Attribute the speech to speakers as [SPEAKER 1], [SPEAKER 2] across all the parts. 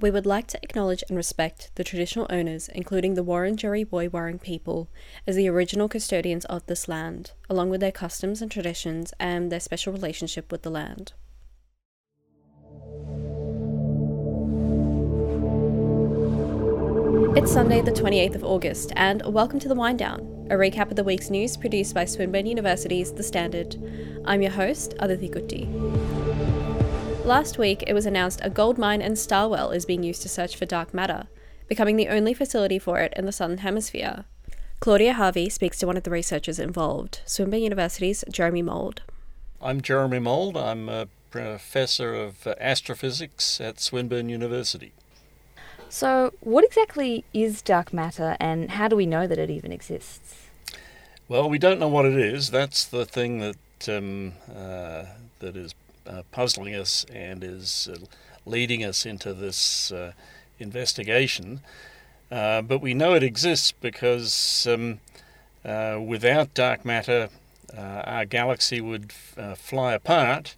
[SPEAKER 1] We would like to acknowledge and respect the traditional owners, including the Wurundjeri Woiwurrung people, as the original custodians of this land, along with their customs and traditions and their special relationship with the land. It's Sunday, the 28th of August, and welcome to the Wind Down, a recap of the week's news produced by Swinburne University's The Standard. I'm your host, Aditi Kutty. Last week, it was announced a gold mine in Stawell is being used to search for dark matter, becoming the only facility for it in the Southern Hemisphere. Claudia Harvey speaks to one of the researchers involved, Swinburne University's Jeremy Mould.
[SPEAKER 2] I'm Jeremy Mould. I'm a professor of astrophysics at Swinburne University.
[SPEAKER 3] So, what exactly is dark matter and how do we know that it even exists?
[SPEAKER 2] Well, we don't know what it is. That's the thing that um, uh, that is uh, puzzling us and is uh, leading us into this uh, investigation. But we know it exists because um, without dark matter, our galaxy would fly apart,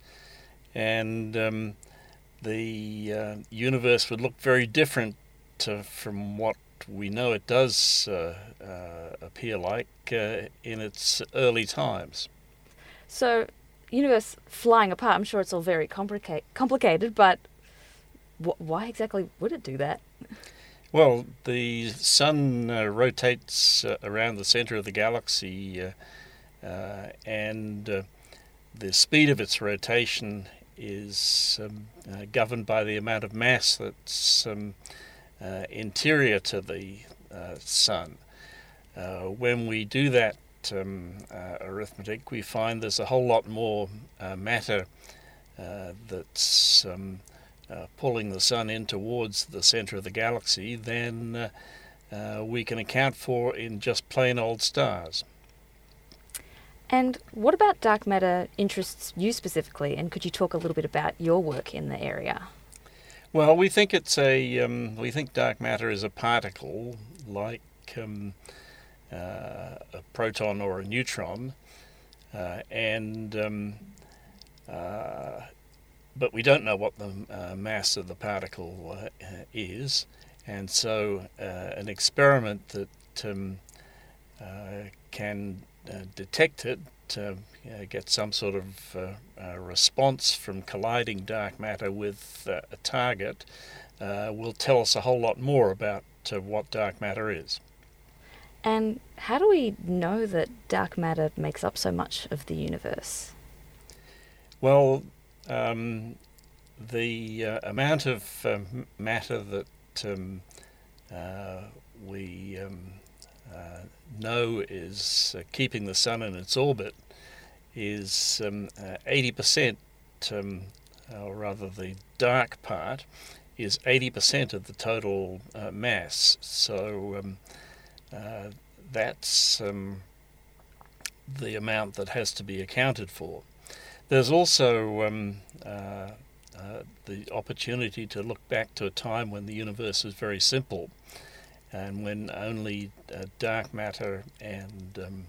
[SPEAKER 2] and um, the universe would look very different from what we know it does uh, uh, appear like uh, in its early times.
[SPEAKER 3] So, universe flying apart, I'm sure it's all very complica- complicated, but wh- why exactly would it do that?
[SPEAKER 2] Well, the sun uh, rotates uh, around the center of the galaxy, and the speed of its rotation is um, governed by the amount of mass that's um, uh, interior to the uh, Sun. Uh, when we do that um, arithmetic, we find there's a whole lot more matter that's um, pulling the Sun in towards the center of the galaxy than we can account for in just plain old stars.
[SPEAKER 3] And what about dark matter interests you specifically? And could you talk a little bit about your work in the area?
[SPEAKER 2] Well, we think it's a um, we think dark matter is a particle like um, uh, a proton or a neutron, uh, and um, uh, but we don't know what the uh, mass of the particle uh, is, and so uh, an experiment that um, can detect it uh, get some sort of uh, response from colliding dark matter with uh, a target uh, will tell us a whole lot more about uh, what dark matter is.
[SPEAKER 3] And how do we know that dark matter makes up so much of the universe?
[SPEAKER 2] Well, um, the uh, amount of um, matter that um, we um, uh, know is uh, keeping the sun in its orbit is um, 80%, um, or rather the dark part, is 80% of the total uh, mass. So uh, that's um, the amount that has to be accounted for. There's also um, uh, uh, the opportunity to look back to a time when the universe was very simple and when only uh, dark matter and um,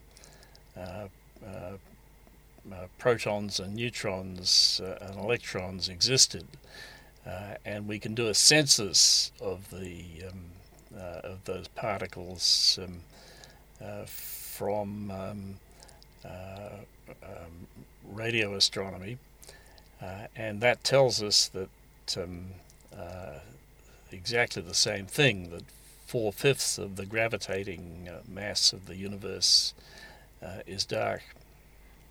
[SPEAKER 2] uh, uh, protons and neutrons and electrons existed, and we can do a census of the um, of those particles um, from um, um radio astronomy, and that tells us that um, exactly the same thing that four fifths of the gravitating uh, mass of the universe uh, is dark.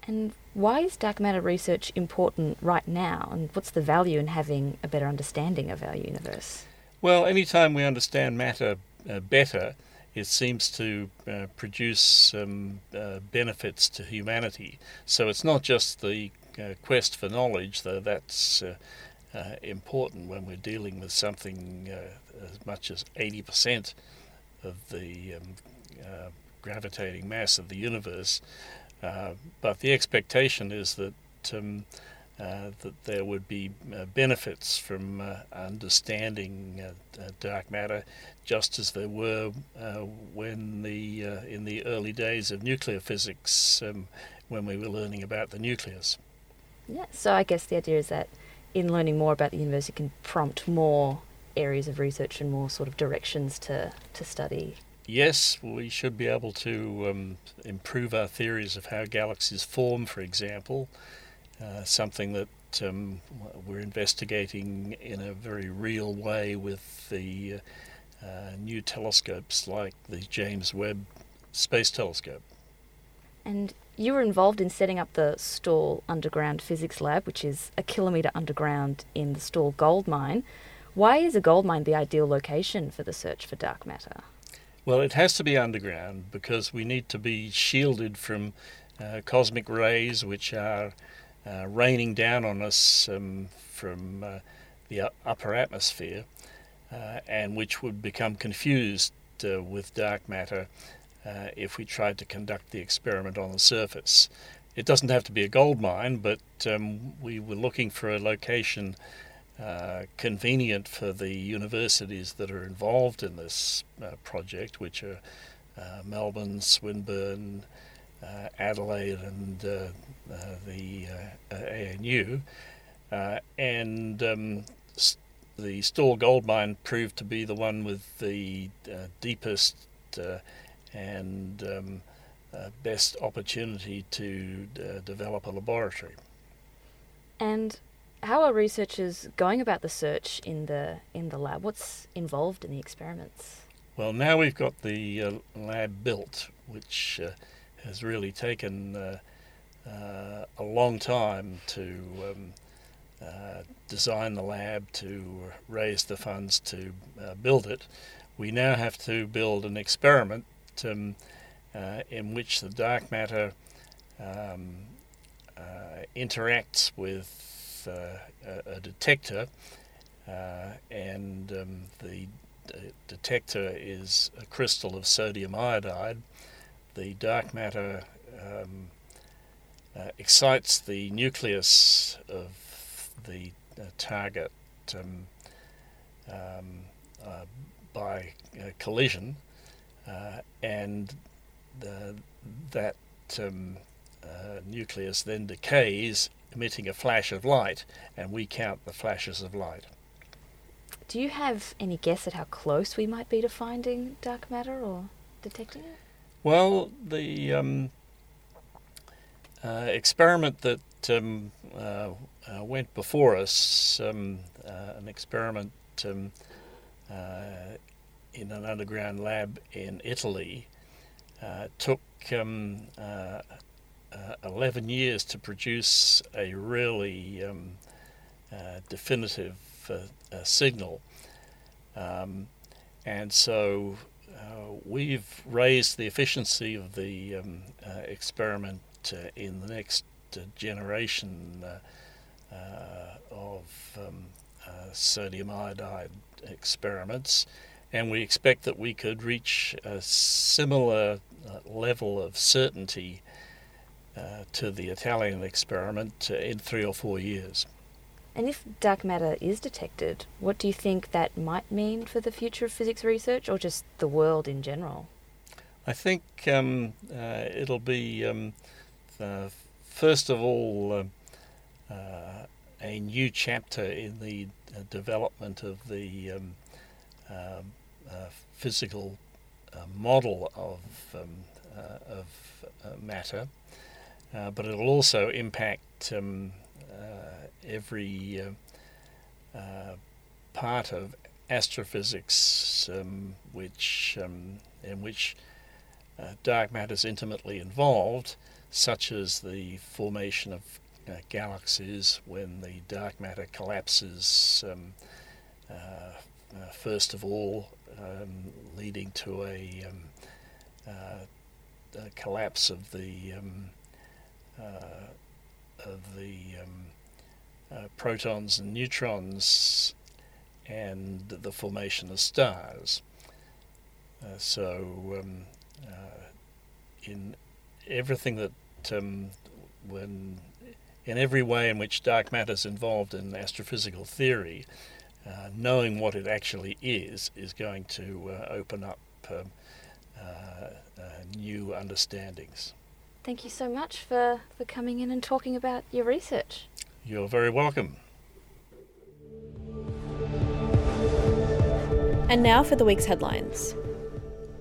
[SPEAKER 3] And why is dark matter research important right now? And what's the value in having a better understanding of our universe?
[SPEAKER 2] Well, anytime we understand matter uh, better, it seems to uh, produce um, uh, benefits to humanity. So it's not just the uh, quest for knowledge, though that's uh, important when we're dealing with something uh, as much as 80% of the um, uh, gravitating mass of the universe. Uh, but the expectation is that um, uh, that there would be uh, benefits from understanding dark matter, just as there were when the in the early days of nuclear physics, um, when we were learning about the nucleus.
[SPEAKER 3] Yeah. So I guess the idea is that in learning more about the universe, it can prompt more areas of research and more sort of directions to, to study?
[SPEAKER 2] Yes, we should be able to um, improve our theories of how galaxies form, for example, uh, something that um, we're investigating in a very real way with the uh, new telescopes like the James Webb Space Telescope.
[SPEAKER 3] And you were involved in setting up the Stawell Underground Physics Lab, which is a kilometre underground in the Stawell gold mine. Why is a gold mine the ideal location for the search for dark matter?
[SPEAKER 2] Well, it has to be underground because we need to be shielded from uh, cosmic rays which are uh, raining down on us um, from uh, the upper atmosphere uh, and which would become confused uh, with dark matter uh, if we tried to conduct the experiment on the surface. It doesn't have to be a gold mine, but um, we were looking for a location uh, convenient for the universities that are involved in this uh, project, which are uh, Melbourne, Swinburne, Adelaide, and uh, the ANU. and um, the Stawell gold mine proved to be the one with the deepest and um, uh, best opportunity to uh, develop a laboratory.
[SPEAKER 3] And how are researchers going about the search in the in the lab? What's involved in the experiments?
[SPEAKER 2] Well, now we've got the uh, lab built, which uh, has really taken uh, uh, a long time to um, design the lab, to raise the funds to build it. We now have to build an experiment um, uh, in which the dark matter um, uh, interacts with uh, a, a, detector, uh, and um, the d- detector is a crystal of sodium iodide. The dark matter um, uh, excites the nucleus of the uh, target um, um, by collision uh, and the, that um, uh, nucleus then decays, emitting a flash of light, and we count the flashes of light.
[SPEAKER 3] Do you have any guess at how close we might be to finding dark matter or detecting it?
[SPEAKER 2] Well, the um, uh, experiment that um, uh, uh, went before us, um, uh, an experiment um, uh, in an underground lab in Italy. Took um, uh, uh, 11 years to produce a really um, definitive signal. And so we've raised the efficiency of the um, experiment in the next generation of um, sodium iodide experiments and we expect that we could reach a similar uh, level of certainty uh, to the Italian experiment uh, in three or four years.
[SPEAKER 3] And if dark matter is detected, what do you think that might mean for the future of physics research or just the world in general?
[SPEAKER 2] I think um, uh, it'll be, um, first of all, uh, uh, a new chapter in the development of the um, physical uh, model of, um, uh, of uh, matter, but it'll also impact um, every part of astrophysics, um, which um, in which uh, dark matter is intimately involved, such as the formation of uh, galaxies when the dark matter collapses. Um, uh, first of all, um, leading to a, um, uh, a, collapse of the um, uh, of the uh, protons and neutrons and the formation of stars. Uh, so, um, uh, in everything that um, when in every way in which dark matter is involved in astrophysical theory, uh, knowing what it actually is is going to uh, open up um, uh, uh, new understandings.
[SPEAKER 3] Thank you so much for, for coming in and talking about your research.
[SPEAKER 2] You're very welcome.
[SPEAKER 1] And now for the week's headlines.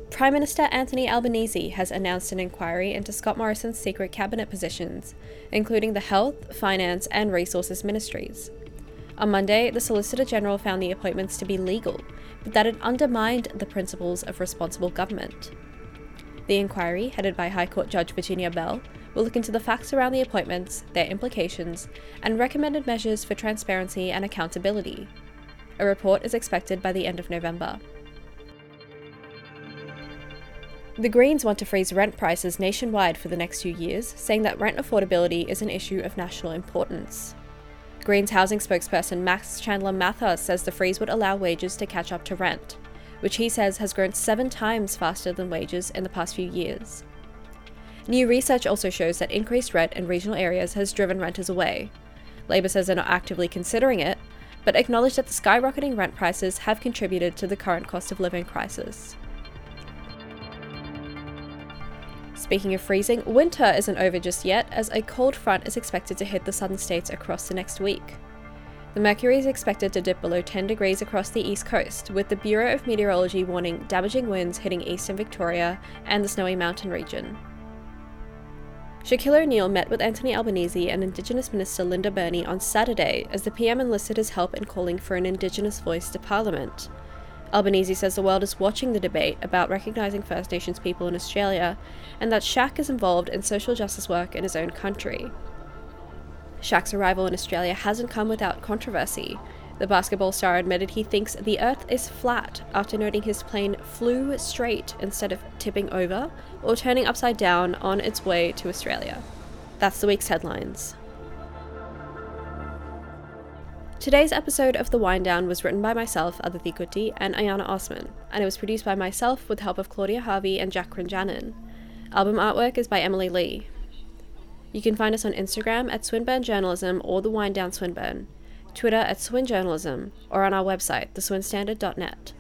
[SPEAKER 1] Prime Minister Anthony Albanese has announced an inquiry into Scott Morrison's secret cabinet positions, including the Health, Finance, and Resources ministries. On Monday, the Solicitor General found the appointments to be legal, but that it undermined the principles of responsible government. The inquiry, headed by High Court Judge Virginia Bell, will look into the facts around the appointments, their implications, and recommended measures for transparency and accountability. A report is expected by the end of November. The Greens want to freeze rent prices nationwide for the next few years, saying that rent affordability is an issue of national importance. Greens housing spokesperson Max Chandler Mather says the freeze would allow wages to catch up to rent, which he says has grown seven times faster than wages in the past few years. New research also shows that increased rent in regional areas has driven renters away. Labour says they're not actively considering it, but acknowledge that the skyrocketing rent prices have contributed to the current cost of living crisis. Speaking of freezing, winter isn't over just yet, as a cold front is expected to hit the southern states across the next week. The mercury is expected to dip below 10 degrees across the east coast, with the Bureau of Meteorology warning damaging winds hitting eastern Victoria and the snowy mountain region. Shaquille O'Neal met with Anthony Albanese and Indigenous Minister Linda Burney on Saturday as the PM enlisted his help in calling for an Indigenous voice to Parliament. Albanese says the world is watching the debate about recognising First Nations people in Australia and that Shaq is involved in social justice work in his own country. Shaq's arrival in Australia hasn't come without controversy. The basketball star admitted he thinks the Earth is flat after noting his plane flew straight instead of tipping over or turning upside down on its way to Australia. That's the week's headlines. Today's episode of The Wind Down was written by myself, Aditi Kutty, and Ayana Osman, and it was produced by myself with the help of Claudia Harvey and Jack Crinjanin. Album artwork is by Emily Lee. You can find us on Instagram at Swinburne Journalism or The Wind Down Swinburne, Twitter at Swin Journalism, or on our website, theswinstandard.net.